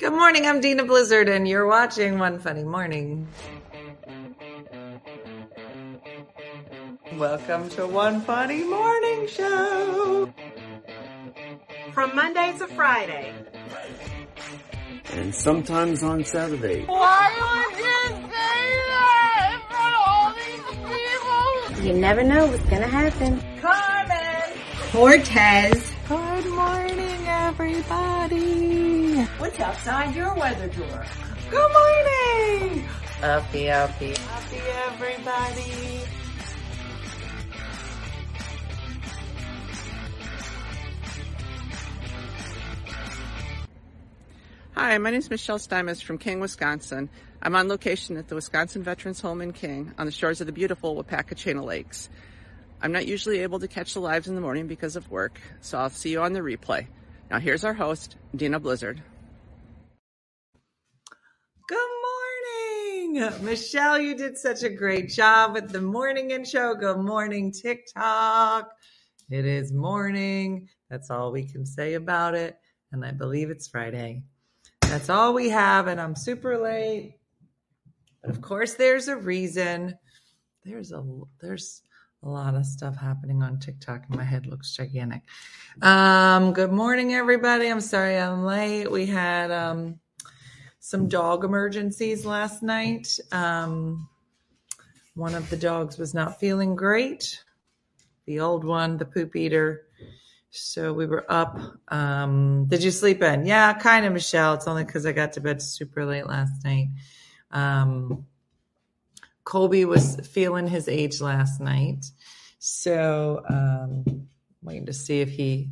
Good morning, I'm Dina Blizzard, and you're watching One Funny Morning. Welcome to One Funny Morning Show. From Monday to Friday. And sometimes on Saturday. Why would you say that in front of all these people? You never know what's gonna happen. Carmen! Cortez. Good morning, everybody. What's outside your weather door? Good morning. Uppy, uppy, uppy, everybody. Hi, my name is Michelle Steinmetz from King, Wisconsin. I'm on location at the Wisconsin Veterans Home in King on the shores of the beautiful Waupaca Chain O' Lakes. I'm not usually able to catch the lives in the morning because of work, so I'll see you on the replay. Now here's our host, Dina Blizzard. Good morning. Michelle, you did such a great job with the morning intro. Good morning, TikTok. It is morning. That's all we can say about it. And I believe it's Friday. That's all we have. And I'm super late. But of course, there's a reason. There's a, there's, a lot of stuff happening on TikTok and my head looks gigantic. Um, good morning, everybody. I'm sorry I'm late. We had um, some dog emergencies last night. Um, one of the dogs was not feeling great. The old one, the poop eater. So we were up. Um, did you sleep in? Yeah, kind of, Michelle. It's only because I got to bed super late last night. Um, Colby was feeling his age last night. So, um, waiting to see if he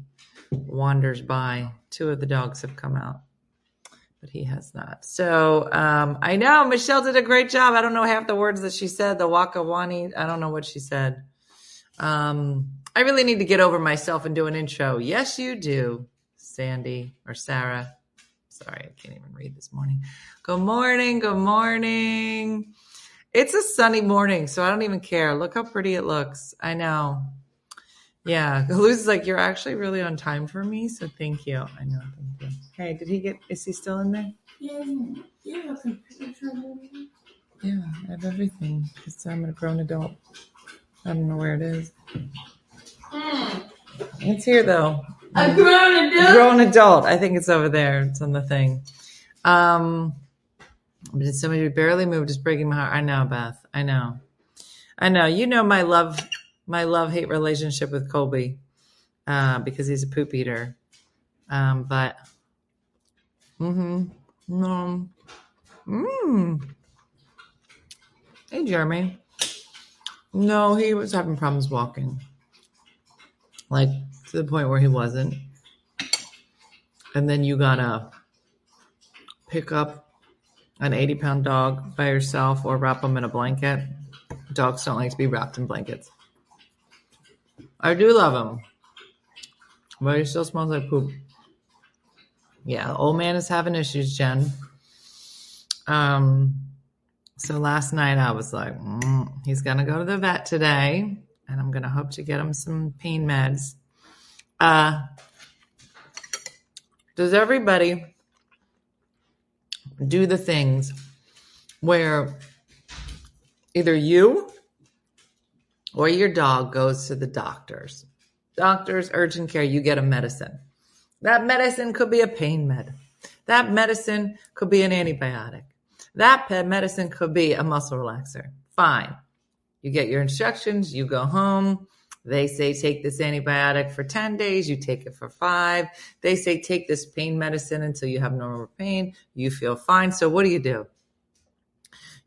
wanders by. Two of the dogs have come out, but he has not. So, um, I know Michelle did a great job. I don't know half the words that she said, the Wakawani. I don't know what she said. Um, I really need to get over myself and do an intro. Yes, you do, Sandy or Sarah. Sorry, I can't even read this morning. Good morning. Good morning. It's a sunny morning, so I don't even care. Look how pretty it looks. I know. Yeah, Luz is like, you're actually really on time for me, so thank you. I know, thank you. Hey, did he get, is he still in there? Yeah, yeah, Yeah, I have everything because I'm a grown adult. I don't know where it is. It's here though. A grown adult. Grown adult. I think it's over there. It's on the thing. Um, but it's somebody who barely moved It's breaking my heart. I know, Beth. I know. I know. You know my love, my love hate relationship with Colby, uh, because he's a poop eater. Um, but, mm-hmm. No. Mm. Hey, Jeremy. No, he was having problems walking. Like to the point where he wasn't. And then you gotta pick up an 80 pound dog by yourself or wrap them in a blanket. Dogs don't like to be wrapped in blankets. I do love him, but he still smells like poop. Yeah, old man is having issues, Jen. Um, so last night I was like, mm, he's gonna go to the vet today, and I'm gonna hope to get him some pain meds. Uh, does everybody do the things where either you or your dog goes to the doctors. Doctors, urgent care, you get a medicine. That medicine could be a pain med. That medicine could be an antibiotic. That medicine could be a muscle relaxer. Fine. You get your instructions, you go home. They say take this antibiotic for 10 days, you take it for five. They say take this pain medicine until you have no more pain. You feel fine. So what do you do?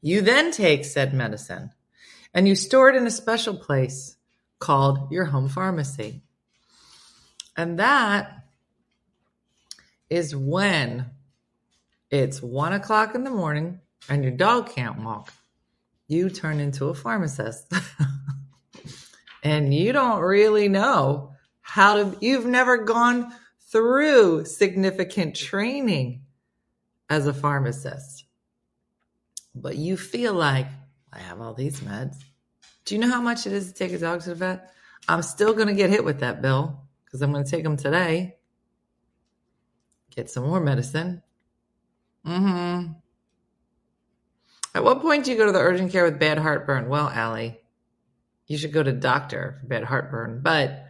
You then take said medicine and you store it in a special place called your home pharmacy. And that is when it's one o'clock in the morning and your dog can't walk. You turn into a pharmacist. and you don't really know how to, you've never gone through significant training as a pharmacist. But you feel like, I have all these meds. Do you know how much it is to take a dog to the vet? I'm still going to get hit with that bill because I'm going to take them today, get some more medicine, Mm-hmm. At what point do you go to the urgent care with bad heartburn? Well, Allie, you should go to doctor for bad heartburn, but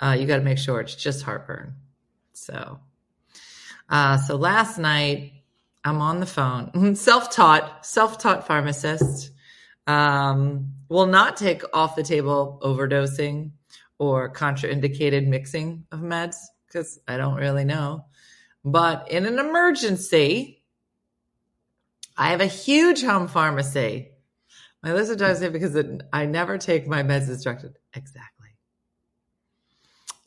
uh, you got to make sure it's just heartburn. So, uh, so last night I'm on the phone, self-taught, self-taught pharmacist. Um, will not take off the table overdosing or contraindicated mixing of meds because I don't really know. But in an emergency, I have a huge home pharmacy. My listener does say because it, I never take my meds as directed. Exactly.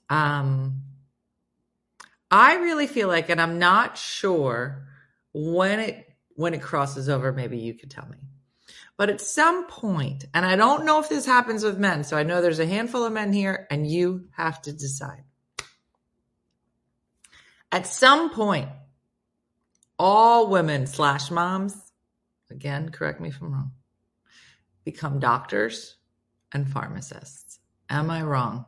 Um, I really feel like, and I'm not sure when it when it crosses over. Maybe you could tell me. But at some point, and I don't know if this happens with men, so I know there's a handful of men here, and you have to decide. At some point, all women slash moms, again, correct me if I'm wrong, become doctors and pharmacists. Am I wrong?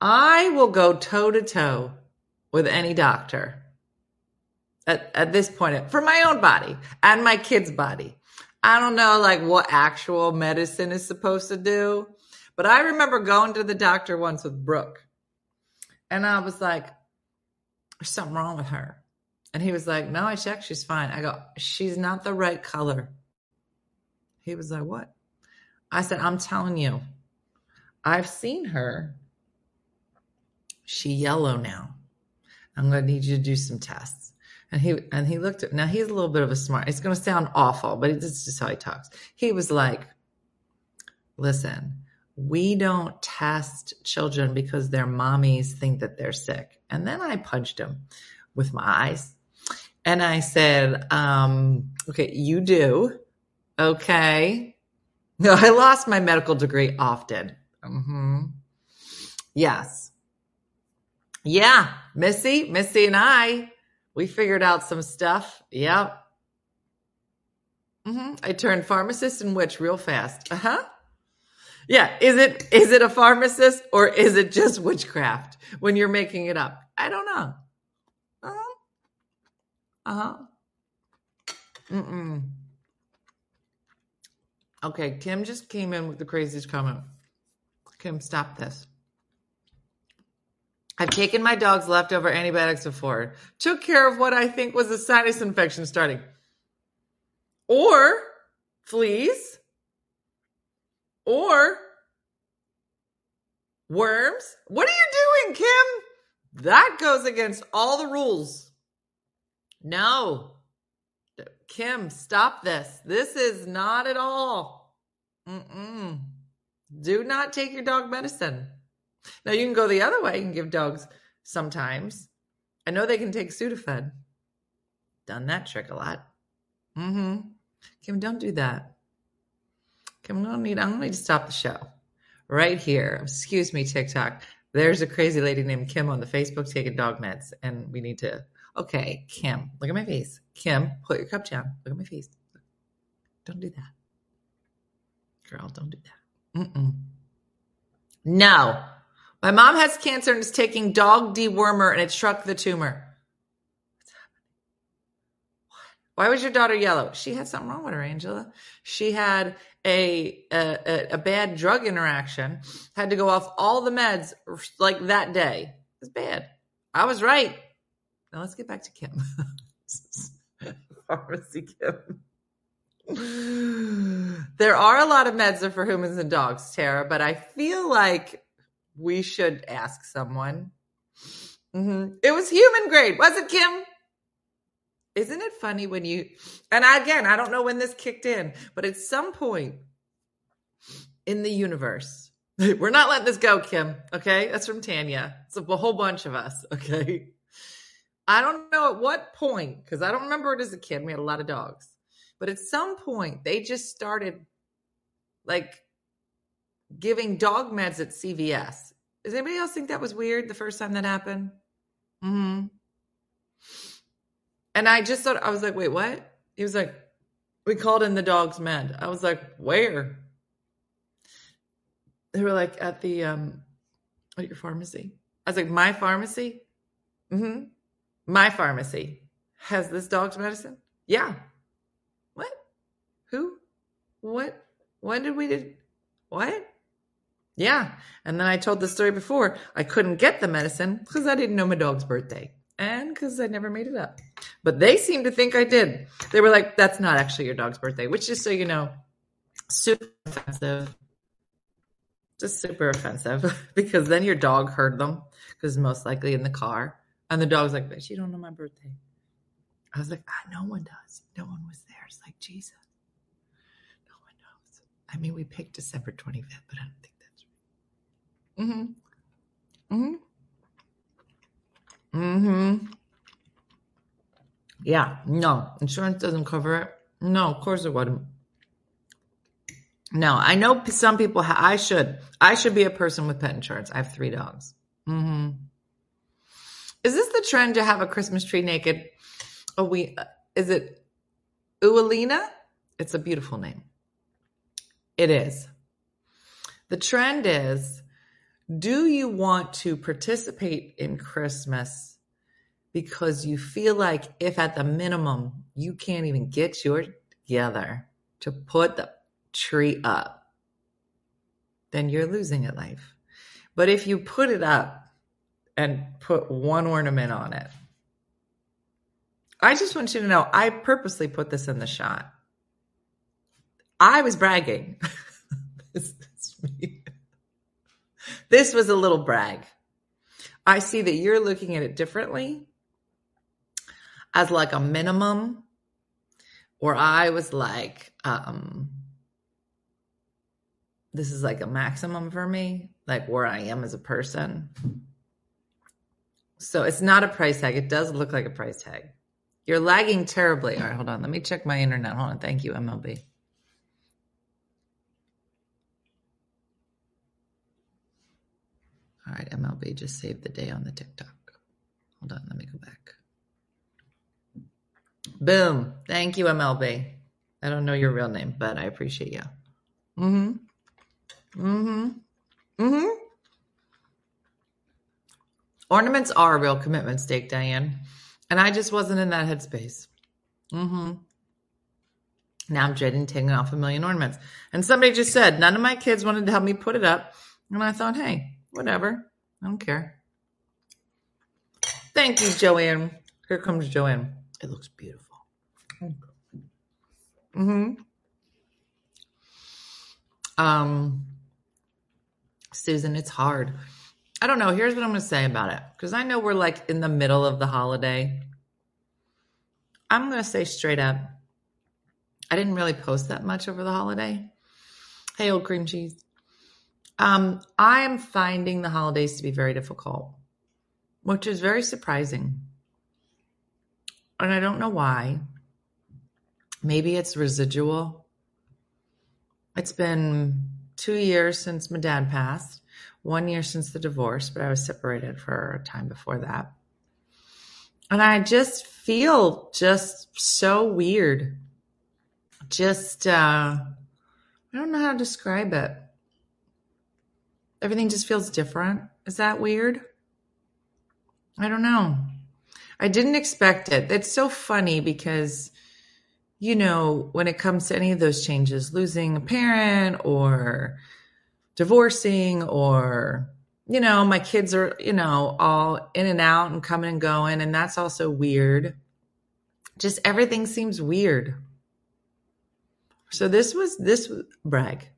I will go toe to toe with any doctor at, at this point for my own body and my kid's body. I don't know like what actual medicine is supposed to do, but I remember going to the doctor once with Brooke and I was like, there's something wrong with her. And he was like, no, I checked. She's fine. I go, she's not the right color. He was like, what? I said, I'm telling you, I've seen her. She yellow now. I'm going to need you to do some tests. And he and he looked at now he's a little bit of a smart. It's going to sound awful, but it's just how he talks. He was like, "Listen, we don't test children because their mommies think that they're sick." And then I punched him with my eyes, and I said, um, "Okay, you do, okay." No, I lost my medical degree often. Mm-hmm. Yes. Yeah, Missy, Missy and I we figured out some stuff. Yep. Mm-hmm. I turned pharmacist and witch real fast. Uh huh. Yeah. Is it is it a pharmacist or is it just witchcraft when you're making it up? I don't know. Uh huh. Uh huh. Mm-mm. Okay, Kim just came in with the craziest comment. Kim, stop this. I've taken my dog's leftover antibiotics before. Took care of what I think was a sinus infection starting. Or fleas. Or worms. What are you doing, Kim? That goes against all the rules. No. Kim, stop this. This is not at all. Mm-mm. Do not take your dog medicine. Now you can go the other way. Can give dogs sometimes. I know they can take Sudafed. Done that trick a lot. Mm-hmm. Kim, don't do that. Kim, I'm gonna need I'm gonna need to stop the show. Right here. Excuse me, TikTok. There's a crazy lady named Kim on the Facebook taking dog meds, and we need to okay, Kim, look at my face. Kim, put your cup down. Look at my face. Don't do that. Girl, don't do that. Mm-mm. No. My mom has cancer and is taking dog dewormer and it struck the tumor. What's happening? What? Why was your daughter yellow? She had something wrong with her, Angela. She had a, a, a bad drug interaction, had to go off all the meds like that day. It's bad. I was right. Now let's get back to Kim. Pharmacy Kim. There are a lot of meds for humans and dogs, Tara, but I feel like we should ask someone. Mm-hmm. It was human grade, was it, Kim? Isn't it funny when you, and again, I don't know when this kicked in, but at some point in the universe, we're not letting this go, Kim. Okay. That's from Tanya. It's a whole bunch of us. Okay. I don't know at what point, because I don't remember it as a kid. We had a lot of dogs. But at some point, they just started like giving dog meds at CVS. Does anybody else think that was weird the first time that happened? hmm And I just thought, I was like, wait, what? He was like, we called in the dog's med. I was like, where? They were like, at the, um, at your pharmacy. I was like, my pharmacy? Mm-hmm. My pharmacy. has this dog's medicine? Yeah. What? Who? What? When did we did? What? Yeah. And then I told the story before. I couldn't get the medicine because I didn't know my dog's birthday and because I never made it up. But they seemed to think I did. They were like, that's not actually your dog's birthday, which just so you know, super offensive. Just super offensive because then your dog heard them because most likely in the car. And the dog's like, bitch, you don't know my birthday. I was like, ah, no one does. No one was there. It's like, Jesus. No one knows. I mean, we picked December 25th, but I don't think. Mm-hmm. Mm-hmm. Mm-hmm. Yeah, no. Insurance doesn't cover it. No, of course it wouldn't. No, I know some people. Ha- I should. I should be a person with pet insurance. I have three dogs. Mm-hmm. Is this the trend to have a Christmas tree naked? Oh, we. Is it Ualina? It's a beautiful name. It is. The trend is: Do you want to participate in Christmas because you feel like, if at the minimum you can't even get your together to put the tree up, then you're losing at life. But if you put it up and put one ornament on it, I just want you to know I purposely put this in the shot. I was bragging. this, this was a little brag. I see that you're looking at it differently as like a minimum, or I was like, um, this is like a maximum for me, like where I am as a person. So it's not a price tag. It does look like a price tag. You're lagging terribly. All right, hold on. Let me check my internet. Hold on. Thank you, MLB. All right, MLB just saved the day on the TikTok. Hold on. Let me go back. Boom. Thank you, MLB. I don't know your real name, but I appreciate you. Mm-hmm. Mm-hmm. Mm-hmm. Ornaments are a real commitment stake, Diane. And I just wasn't in that headspace. Mm-hmm. Now I'm dreading taking off a million ornaments. And somebody just said, none of my kids wanted to help me put it up. And I thought, hey, whatever. I don't care. Thank you, Joanne. Here comes Joanne. It looks beautiful. Mm-hmm. Um, Susan, it's hard. I don't know. Here's what I'm going to say about it because I know we're like in the middle of the holiday. I'm going to say straight up, I didn't really post that much over the holiday. Hey, old cream cheese. Um, I am finding the holidays to be very difficult, which is very surprising. And I don't know why. Maybe it's residual. It's been two years since my dad passed, one year since the divorce, but I was separated for a time before that. And I just feel just so weird. Just, uh, I don't know how to describe it. Everything just feels different. Is that weird? I don't know. I didn't expect it. It's so funny because you know, when it comes to any of those changes, losing a parent or divorcing or, you know, my kids are, you know, all in and out and coming and going. And that's also weird. Just everything seems weird. So this was, this brag.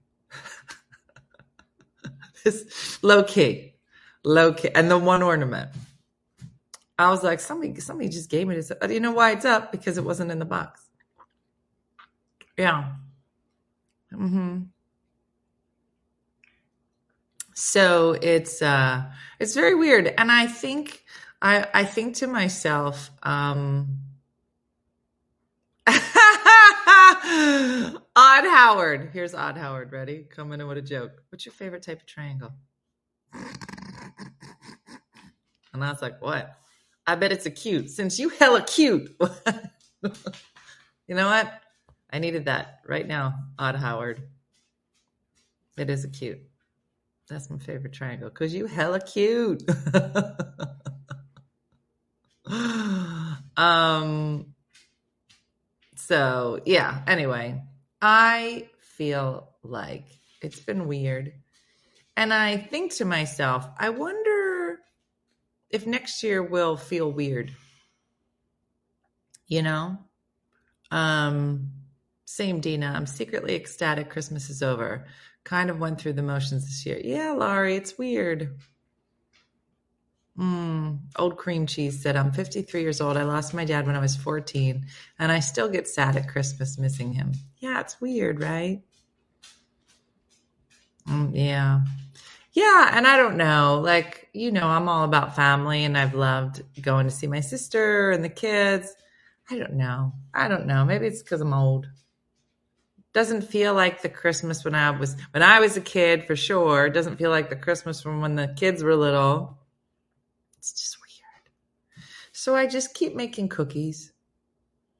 Low key, low key. And the one ornament. I was like, somebody, somebody just gave me this. You know why it's up? Because it wasn't in the box. Yeah. Mm-hmm. So it's uh it's very weird. And I think I I think to myself, um Odd Howard. Here's Odd Howard. Ready? Coming in with a joke. What's your favorite type of triangle? And I was like, what? I bet it's a cute. Since you hella cute. you know what? I needed that right now, Odd Howard. It is a cute. That's my favorite triangle because you hella cute. Um, so yeah, anyway, I feel like it's been weird. And I think to myself, I wonder if next year will feel weird. You know? Um, same Dina. I'm secretly ecstatic Christmas is over. Kind of went through the motions this year. Yeah, Laurie, it's weird. Mm, old cream cheese said, I'm 53 years old. I lost my dad when I was 14, and I still get sad at Christmas missing him. Yeah, it's weird, right? Mm, yeah. Yeah, and I don't know. Like, you know, I'm all about family and I've loved going to see my sister and the kids. I don't know. I don't know. Maybe it's because I'm old. Doesn't feel like the Christmas when I was when I was a kid for sure. Doesn't feel like the Christmas from when the kids were little. So I just keep making cookies.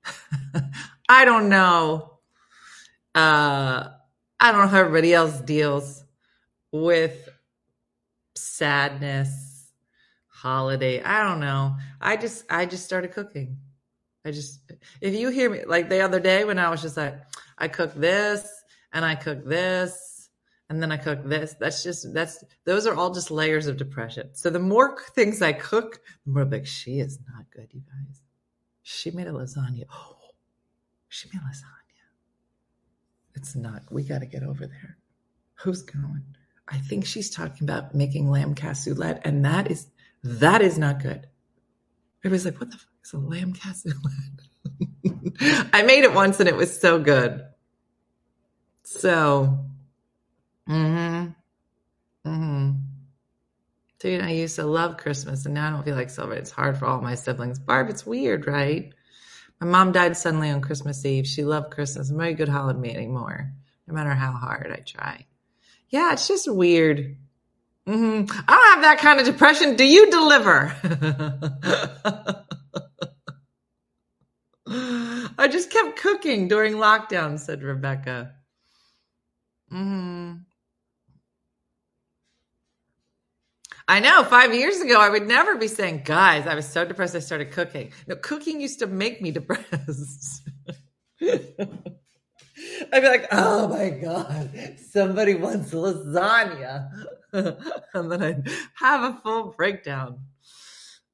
I don't know. Uh I don't know how everybody else deals with sadness, holiday. I don't know. I just I just started cooking. I just if you hear me like the other day when I was just like I cook this and I cook this and then I cook this. That's just that's those are all just layers of depression. So the more things I cook, the more like she is not good, you guys. She made a lasagna. Oh, she made lasagna. It's not. We got to get over there. Who's going? I think she's talking about making lamb cassoulet, and that is that is not good. Everybody's like, "What the fuck is a lamb cassoulet?" I made it once, and it was so good. So, mm-hmm, mm-hmm. Dude, I used to love Christmas, and now I don't feel like celebrating. It's hard for all my siblings. Barb, it's weird, right? My mom died suddenly on Christmas Eve. She loved Christmas. I'm very good holiday anymore, no matter how hard I try. Yeah, it's just weird. Mm-hmm. I don't have that kind of depression. Do you deliver? I just kept cooking during lockdown, said Rebecca. hmm I know. Five years ago, I would never be saying, guys, I was so depressed I started cooking. No, cooking used to make me depressed. I'd be like, oh my God, somebody wants lasagna. and then I'd have a full breakdown.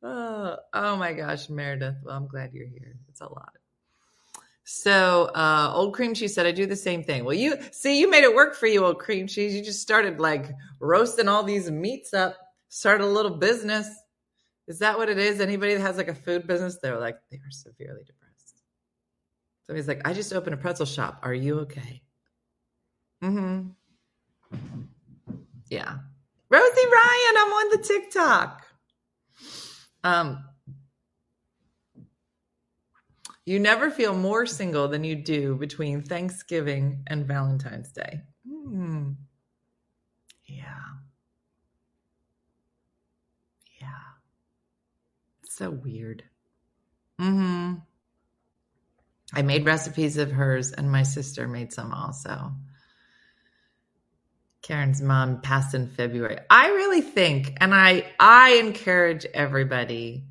Oh, oh my gosh, Meredith. Well, I'm glad you're here. It's a lot. So, uh, old cream cheese said, I do the same thing. Well, you see, you made it work for you, old cream cheese. You just started like roasting all these meats up, started a little business. Is that what it is? Anybody that has like a food business, they're like, they are severely depressed. Somebody's like, I just opened a pretzel shop. Are you okay? Mm-hmm. Yeah. Rosie Ryan, I'm on the TikTok. Um, you never feel more single than you do between Thanksgiving and Valentine's Day. Hmm. Yeah. Yeah. So weird. Mm-hmm. I made recipes of hers, and my sister made some also. Karen's mom passed in February. I really think, and I I encourage everybody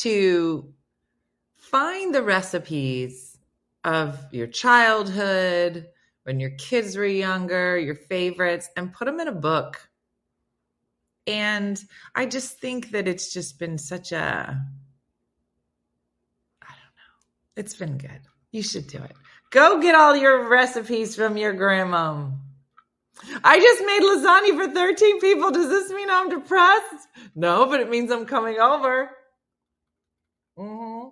to find the recipes of your childhood, when your kids were younger, your favorites, and put them in a book. And I just think that it's just been such a it's been good. You should do it. Go get all your recipes from your grandma. I just made lasagna for 13 people. Does this mean I'm depressed? No, but it means I'm coming over. Mm-hmm.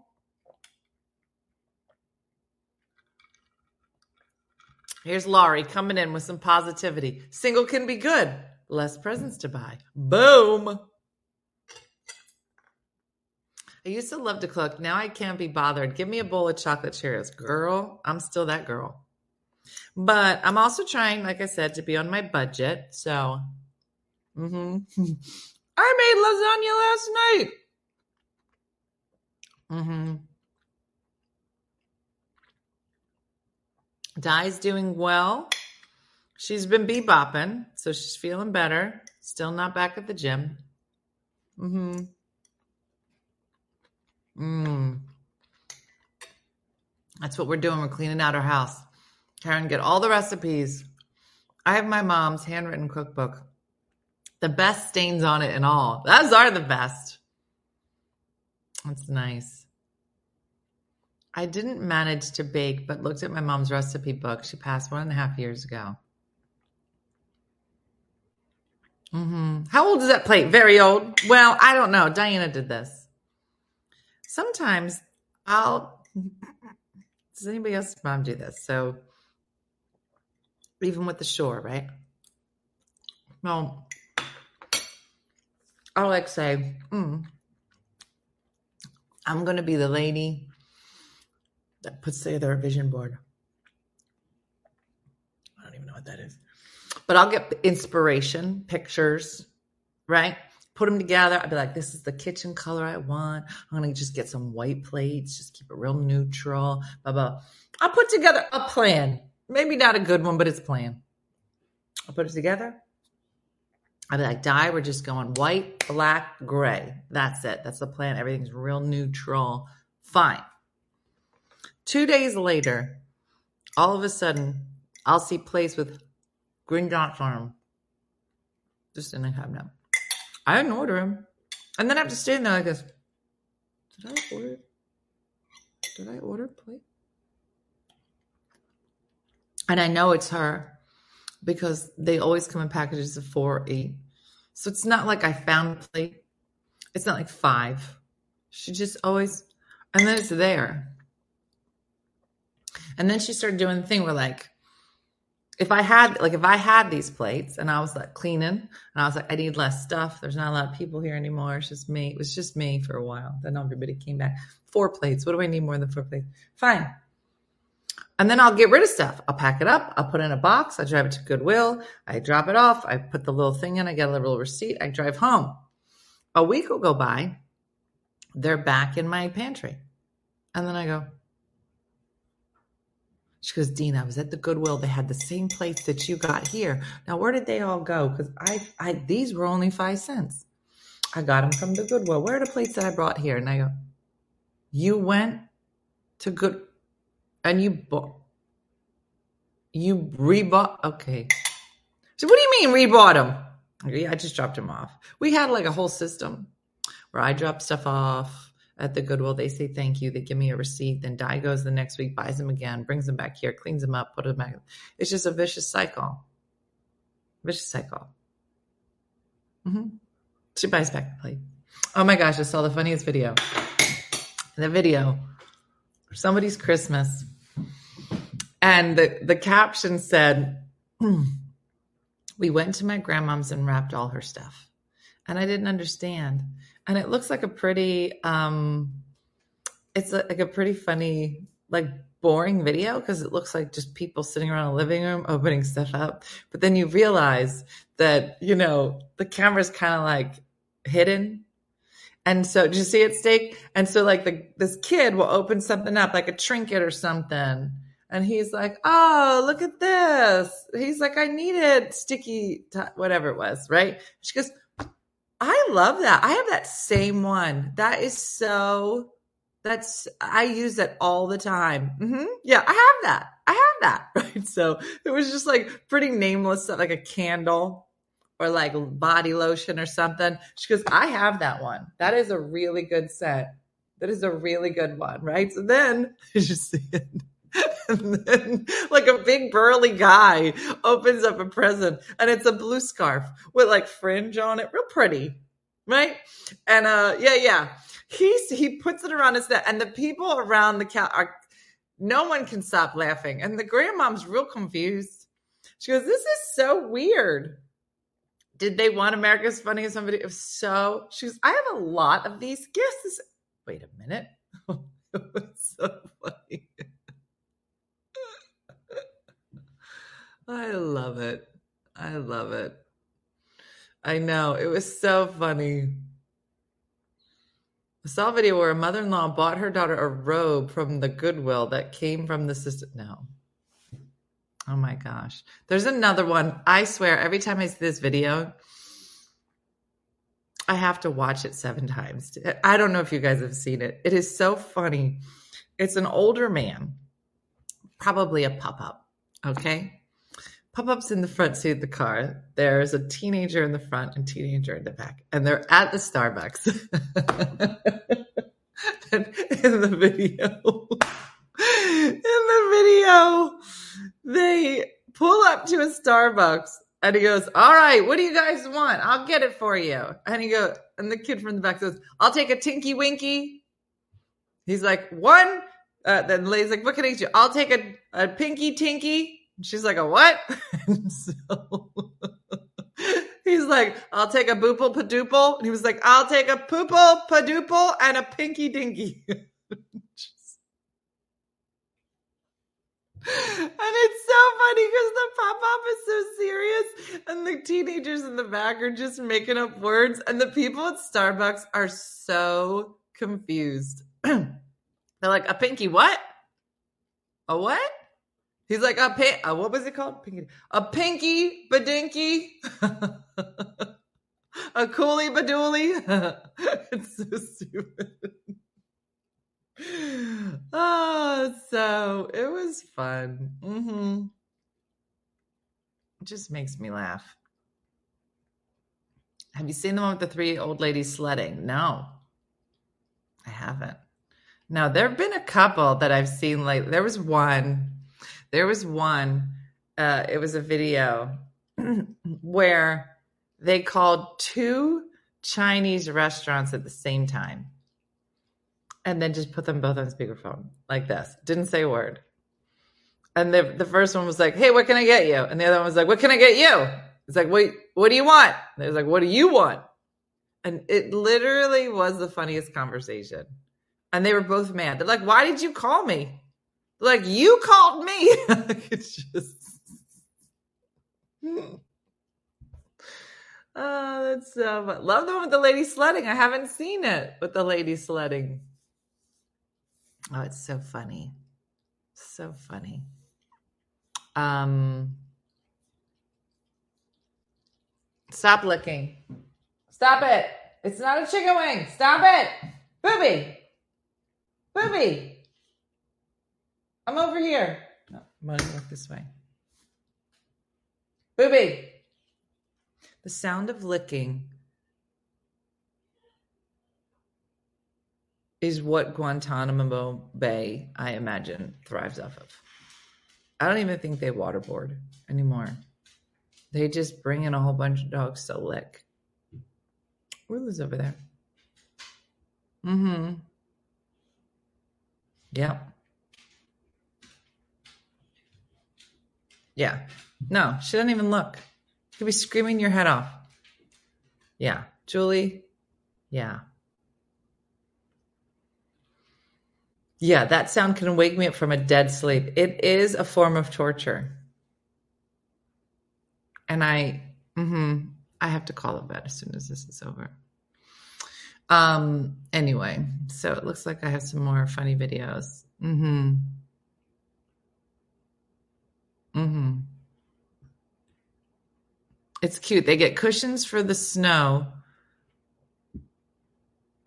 Here's Laurie coming in with some positivity. Single can be good. Less presents to buy. Boom. I used to love to cook. Now I can't be bothered. Give me a bowl of chocolate Cheerios. Girl, I'm still that girl. But I'm also trying, like I said, to be on my budget. So, mm-hmm. I made lasagna last night. Mm-hmm. Doing well. She's been bebopping, so she's feeling better. Still not back at the gym. Mm-hmm. Mm. That's what we're doing. We're cleaning out our house. Karen, get all the recipes. I have my mom's handwritten cookbook. The best stains on it and all. Those are the best. That's nice. I didn't manage to bake, but looked at my mom's recipe book. She passed one and a half years ago. Hmm How old is that plate? Very old. Well, I don't know. Diana did this. Sometimes I'll. Does anybody else's mom do this? So, even with the shore, right? Well, I'll like say, mm, I'm going to be the lady that puts together a vision board. I don't even know what that is. But I'll get inspiration, pictures, right? Put them together. I'll be like, this is the kitchen color I want. I'm going to just get some white plates, just keep it real neutral, blah, blah. I'll put together a plan. Maybe not a good one, but it's a plan. I'll put it together. I'll be like, Di, we're just going white, black, gray. That's it. That's the plan. Everything's real neutral. Fine. Two days later, all of a sudden, I'll see plates with green on them. Just in the cabinet. I didn't order them. And then I have to stand there like this. Did I order? Did I order plate? And I know it's her because they always come in packages of four or eight. So it's not like I found a plate. It's not like five. She just always, and then it's there. And then she started doing the thing where like, if I had like if I had these plates and I was like cleaning and I was like I need less stuff. There's not a lot of people here anymore. It's just me. It was just me for a while. Then everybody came back. Four plates. What do I need more than four plates? Fine. And then I'll get rid of stuff. I'll pack it up. I'll put it in a box. I drive it to Goodwill. I drop it off. I put the little thing in. I get a little receipt. I drive home. A week will go by. They're back in my pantry. And then I go, she goes, Dean, I was at the Goodwill. They had the same plates that you got here. Now, where did they all go? Because I, I, these were only five cents. I got them from the Goodwill. Where are the plates that I brought here? And I go, you went to Good, and you bought, you rebought. Okay. So what do you mean rebought them? Yeah, I just dropped them off. We had like a whole system where I drop stuff off at the Goodwill. They say thank you. They give me a receipt. Then Di goes the next week, buys them again, brings them back here, cleans them up, put them back. It's just a vicious cycle. Vicious cycle. Mm-hmm. She buys back the plate. Oh my gosh, I saw the funniest video. The video, somebody's Christmas. And the, the caption said, We went to my grandmom's and wrapped all her stuff. And I didn't understand and it looks like a pretty um it's like a pretty funny like boring video because it looks like just people sitting around a living room opening stuff up. But then you realize that you know the camera's kind of like hidden. And so did you see it steak? And so like the this kid will open something up like a trinket or something. And he's like oh look at this. He's like i needed sticky t- whatever it was right? She goes I love that. I have that same one. That is so. That's I use that all the time. hmm Yeah, I have that. I have that. Right. So it was just like pretty nameless stuff, like a candle or like body lotion or something. She goes, I have that one. That is a really good set. That is a really good one. Right. So then you just see it. Then, like a big burly guy opens up a present and it's a blue scarf with like fringe on it, real pretty, right? And uh, yeah, yeah, he's he puts it around his neck, and the people around the cat are no one can stop laughing, and the grandmom's real confused. She goes, "This is so weird." Did they want America's Funniest Somebody? Was so. She goes, "I have a lot of these gifts." Wait a minute. it was so funny. I love it. I love it. I know. It was so funny. I saw a video where a mother in law bought her daughter a robe from the Goodwill that came from the sister. No. Oh my gosh. There's another one. I swear, every time I see this video, I have to watch it seven times. I don't know if you guys have seen it. It is so funny. It's an older man probably a pop up. Okay. Pop up's in the front seat of the car. There's a teenager in the front and teenager in the back, and they're at the Starbucks. in the video, in the video, they pull up to a Starbucks and he goes, All right, what do you guys want? I'll get it for you. And he goes, and the kid from the back goes, I'll take a Tinky Winky. He's like, One. Uh, then the lady's like, What can I get you? I'll take a, a Pinky Tinky. She's like, A what? So he's like, I'll take a Boople Padoople. And he was like, I'll take a Poople Padoople and a Pinky Dinky. And it's so funny because the pop up is so serious, and the teenagers in the back are just making up words, and the people at Starbucks are so confused. They're like, a pinky what? A what? He's like, a pink. uh, what was it called? Pinky, a pinky badinky, a coolie badoolie. it's so stupid. oh, so it was fun. hmm It just makes me laugh. Have you seen the one with the three old ladies sledding? No, I haven't. Now there have been a couple that I've seen. Like there was one. There was one. Uh, it was a video where they called two Chinese restaurants at the same time and then just put them both on speakerphone like this. Didn't say a word. And the the first one was like, "Hey, what can I get you?" And the other one was like, "What can I get you?" It's like, "Wait, what do you want?" And it was like, "What do you want?" And it literally was the funniest conversation. And they were both mad. They're like, "Why did you call me?" Like, "You called me." it's just. Oh, that's so fun. Love the one with the lady sledding. I haven't seen it with the lady sledding. Oh, it's so funny. So funny. Um Stop licking. Stop it. It's not a chicken wing. Stop it. Booby. Booby. I'm over here. No, I'm to look this way. Booby. The sound of licking is what Guantanamo Bay, I imagine, thrives off of. I don't even think they waterboard anymore. They just bring in a whole bunch of dogs to lick. Rula's over there. Mm-hmm. Yeah. Yeah. No, she doesn't even look. You could be screaming your head off. Yeah. Julie? Yeah. Yeah, that sound can wake me up from a dead sleep. It is a form of torture. And I mm-hmm, I have to call it bed as soon as this is over. Um anyway, so it looks like I have some more funny videos. Mhm. It's cute. They get cushions for the snow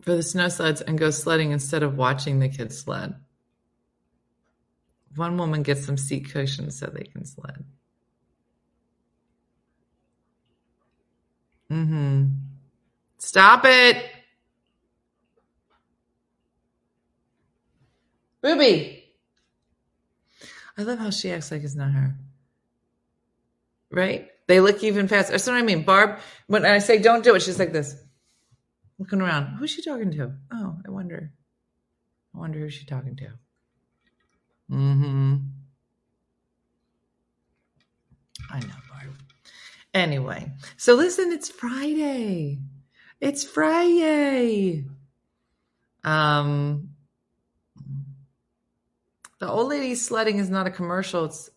for the snow sleds and go sledding instead of watching the kids sled. One woman gets some seat cushions so they can sled. Mm-hmm. Stop it. Ruby. I love how she acts like it's not her. Right? They look even faster. That's what I mean. Barb, when I say don't do it, she's like this looking around. Who's she talking to? Oh, I wonder. I wonder who she's talking to. Mm-hmm. I know, Barb. Anyway, so listen, it's Friday. It's Friday. Um, the old lady sledding is not a commercial. It's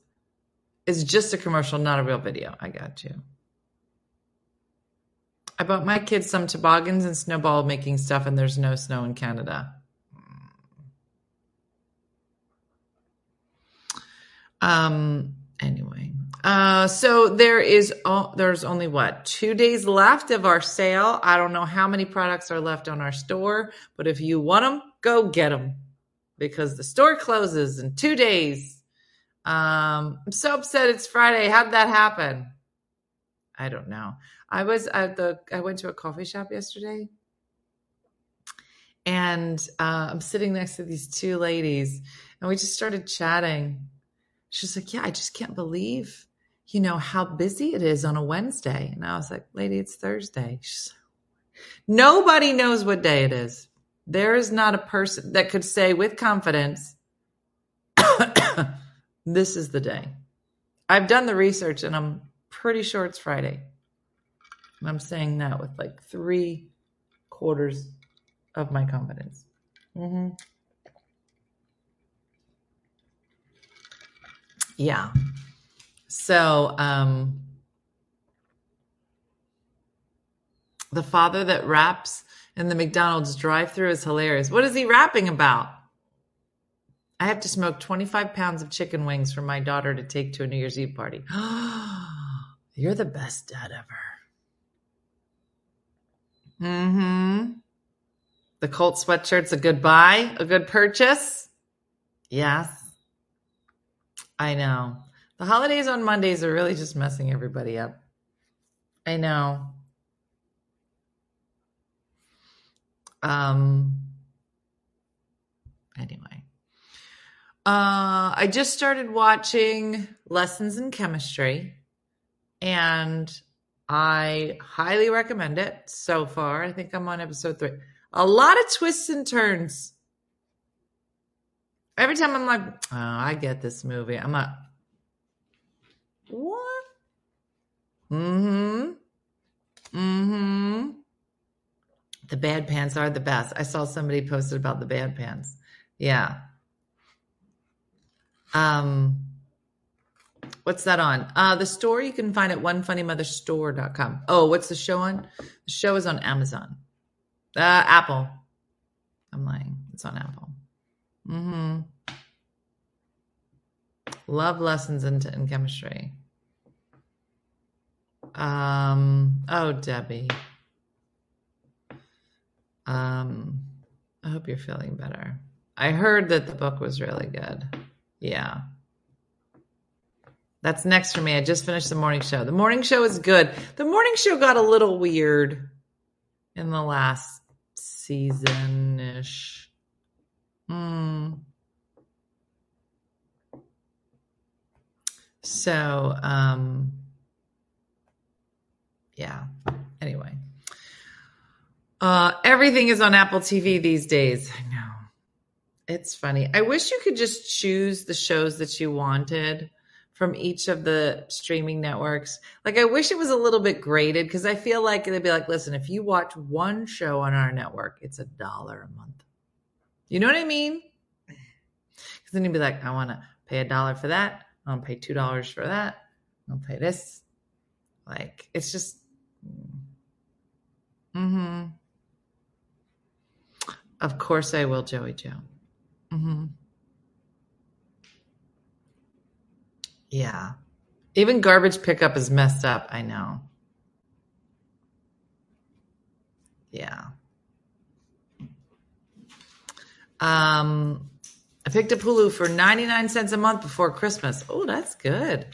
it's just a commercial, not a real video. I got you. I bought my kids some toboggans and snowball making stuff, and there's no snow in Canada. Um. Anyway, uh, so there is o- there's only what two days left of our sale. I don't know how many products are left on our store, but if you want them, go get them because the store closes in two days. Um, I'm so upset it's Friday. How'd that happen? I don't know. I was at the I went to a coffee shop yesterday and uh, I'm sitting next to these two ladies and we just started chatting. She's like, Yeah, I just can't believe, you know, how busy it is on a Wednesday. And I was like, Lady, it's Thursday. She's like, Nobody knows what day it is. There is not a person that could say with confidence, This is the day. I've done the research and I'm pretty sure it's Friday. And I'm saying that with like three quarters of my confidence. hmm Yeah. So, um, the father that raps in the McDonald's drive through is hilarious. What is he rapping about? I have to smoke 25 pounds of chicken wings for my daughter to take to a New Year's Eve party. You're the best dad ever. Mm-hmm. The Colt sweatshirt's a good buy, a good purchase. Yes. I know. The holidays on Mondays are really just messing everybody up. I know. Um anyway. Uh I just started watching Lessons in Chemistry and I highly recommend it so far. I think I'm on episode 3. A lot of twists and turns. Every time I'm like, oh, I get this movie. I'm like, what? Mm-hmm. Mm-hmm. The bad pants are the best. I saw somebody posted about the bad pants. Yeah. Um, what's that on? Uh, the store you can find at onefunnymotherstore.com. Oh, what's the show on? The show is on Amazon. Uh, Apple. I'm lying. It's on Apple. Mm-hmm. Love lessons in, in chemistry. Um, oh, Debbie. Um, I hope you're feeling better. I heard that the book was really good. Yeah. That's next for me. I just finished the morning show. The morning show is good. The morning show got a little weird in the last season ish. Hmm. So, um, yeah. Anyway, uh, everything is on Apple TV these days. I know. It's funny. I wish you could just choose the shows that you wanted from each of the streaming networks. Like, I wish it was a little bit graded because I feel like they'd be like, listen, if you watch one show on our network, it's a dollar a month. You know what I mean? Because then you'd be like, I want to pay a dollar for that. I want to pay $2 for that. I'll pay this. Like, it's just, mm-hmm. Of course I will, Joey Joe. Mm-hmm. Yeah. Even garbage pickup is messed up. I know. Yeah. Um, I picked up Hulu for 99 cents a month before Christmas. Oh, that's good.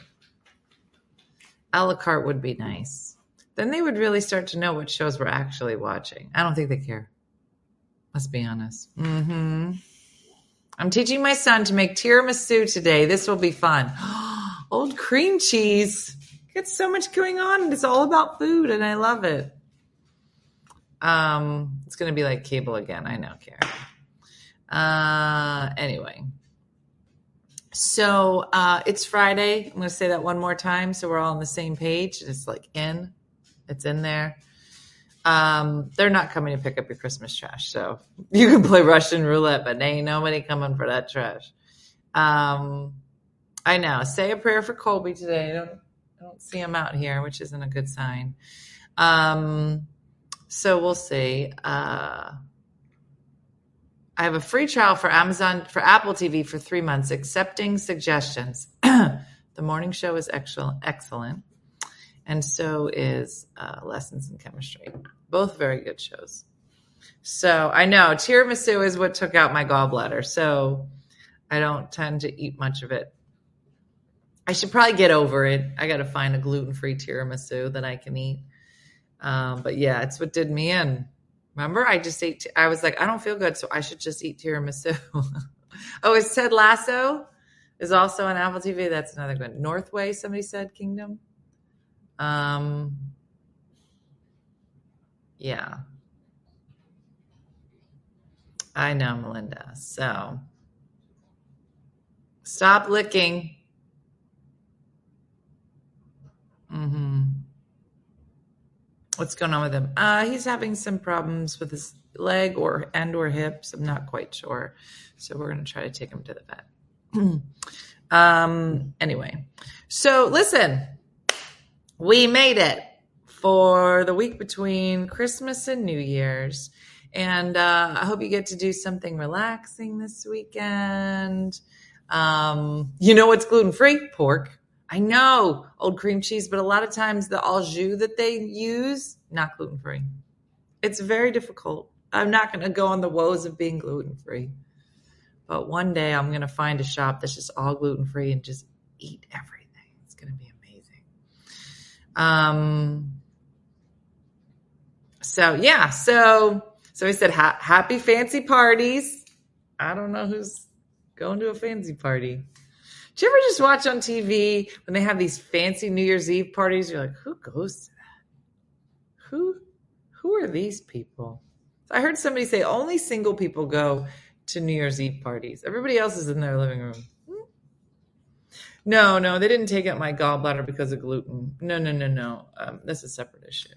A la carte would be nice. Then they would really start to know what shows we're actually watching. I don't think they care. Let's be honest. Mm-hmm. I'm teaching my son to make tiramisu today. This will be fun. Old cream cheese. It's so much going on it's all about food and I love it. Um, it's gonna be like cable again. I know, Karen. Uh, anyway. So uh, it's Friday. I'm going to say that one more time so we're all on the same page. It's like in, it's in there. Um, they're not coming to pick up your Christmas trash. So you can play Russian roulette, but ain't nobody coming for that trash. Um, I know. Say a prayer for Colby today. I don't, I don't see him out here, which isn't a good sign. Um, so we'll see. Uh, I have a free trial for Amazon for Apple TV for three months, accepting suggestions. the morning show is excellent, excellent, and so is uh, Lessons in Chemistry. Both very good shows. So I know tiramisu is what took out my gallbladder, so I don't tend to eat much of it I should probably get over it. I got to find a gluten free tiramisu that I can eat. Um, but yeah, it's what did me in. Remember, I just ate. I was like, I don't feel good, so I should just eat tiramisu. oh, is Ted Lasso is also on Apple TV? That's another good. Northway, somebody said Kingdom. Um, yeah, I know, Melinda. So stop licking. Mm-hmm. What's going on with him? Uh, he's having some problems with his leg or and or hips. I'm not quite sure. So we're going to try to take him to the vet. um, anyway, so listen, we made it for the week between Christmas and New Year's. And uh, I hope you get to do something relaxing this weekend. Um, you know what's gluten free? Pork. I know old cream cheese, but a lot of times the au jus that they use, not gluten free. It's very difficult. I'm not going to go on the woes of being gluten free. But one day I'm going to find a shop that's just all gluten free and just eat everything. It's going to be amazing. Um, so yeah, so, so he said, ha- happy fancy parties. I don't know who's going to a fancy party. Do you ever just watch on TV when they have these fancy New Year's Eve parties? You're like, who goes to that? Who who are these people? I heard somebody say only single people go to New Year's Eve parties. Everybody else is in their living room. No, no, they didn't take out my gallbladder because of gluten. No, no, no, no. Um, that's a separate issue.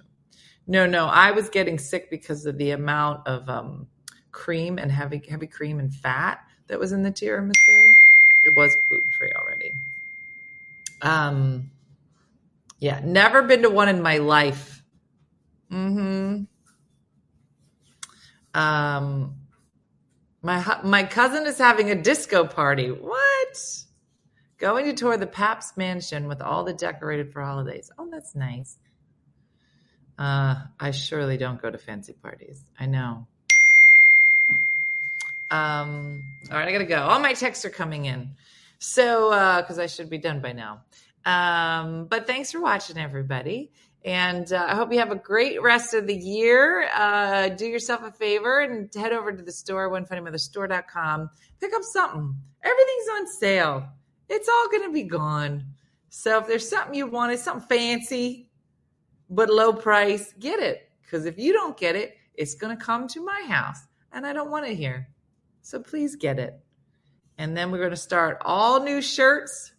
No, no, I was getting sick because of the amount of um, cream and heavy, heavy cream and fat that was in the tiramisu it was gluten free already. Um, yeah, never been to one in my life. Hmm. Um, my my cousin is having a disco party. What? Going to tour the Pabst Mansion with all the decorated for holidays. Oh, that's nice. Uh, I surely don't go to fancy parties. I know. Um, all right, I gotta go. All my texts are coming in. So, because uh, I should be done by now. Um, but thanks for watching, everybody. And uh, I hope you have a great rest of the year. Uh, do yourself a favor and head over to the store, onefunnymotherstore.com. Pick up something. Everything's on sale. It's all going to be gone. So if there's something you want, it's something fancy, but low price, get it. Because if you don't get it, it's going to come to my house and I don't want it here. So please get it. And then we're going to start all new shirts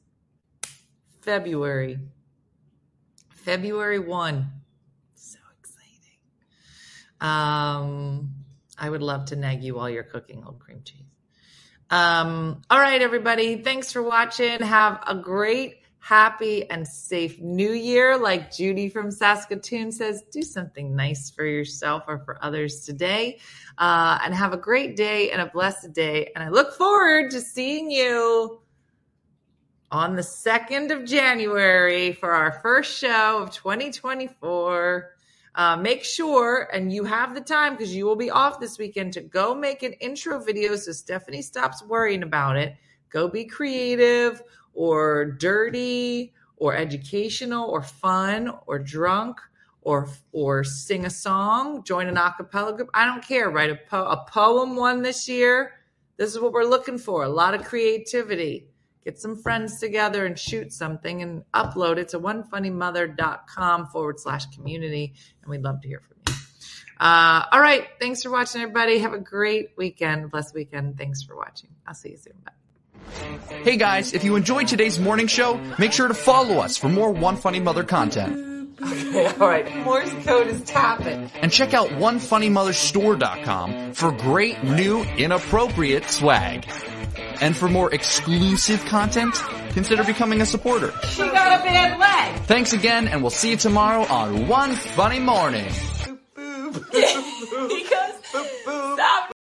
February. February 1. So exciting. Um, I would love to nag you while you're cooking old cream cheese. Um, all right, everybody. Thanks for watching. Have a great happy and safe new year. Like Judy from Saskatoon says, do something nice for yourself or for others today. Uh, and have a great day and a blessed day. And I look forward to seeing you on the 2nd of January for our first show of 2024. Uh, make sure, and you have the time because you will be off this weekend to go make an intro video so Stephanie stops worrying about it. Go be creative or dirty or educational or fun or drunk or or sing a song, join an acapella group. I don't care. Write a, po- a poem one this year. This is what we're looking for. A lot of creativity. Get some friends together and shoot something and upload it to onefunnymother.com forward slash community. And we'd love to hear from you. Uh, all right. Thanks for watching, everybody. Have a great weekend, blessed weekend. Thanks for watching. I'll see you soon. Bye. Hey guys, if you enjoyed today's morning show, make sure to follow us for more One Funny Mother content. Okay, all right. Morse code is tapping. And check out OneFunnyMotherStore.com for great new inappropriate swag. And for more exclusive content, consider becoming a supporter. She got a bad leg. Thanks again, and we'll see you tomorrow on One Funny Morning. goes, stop.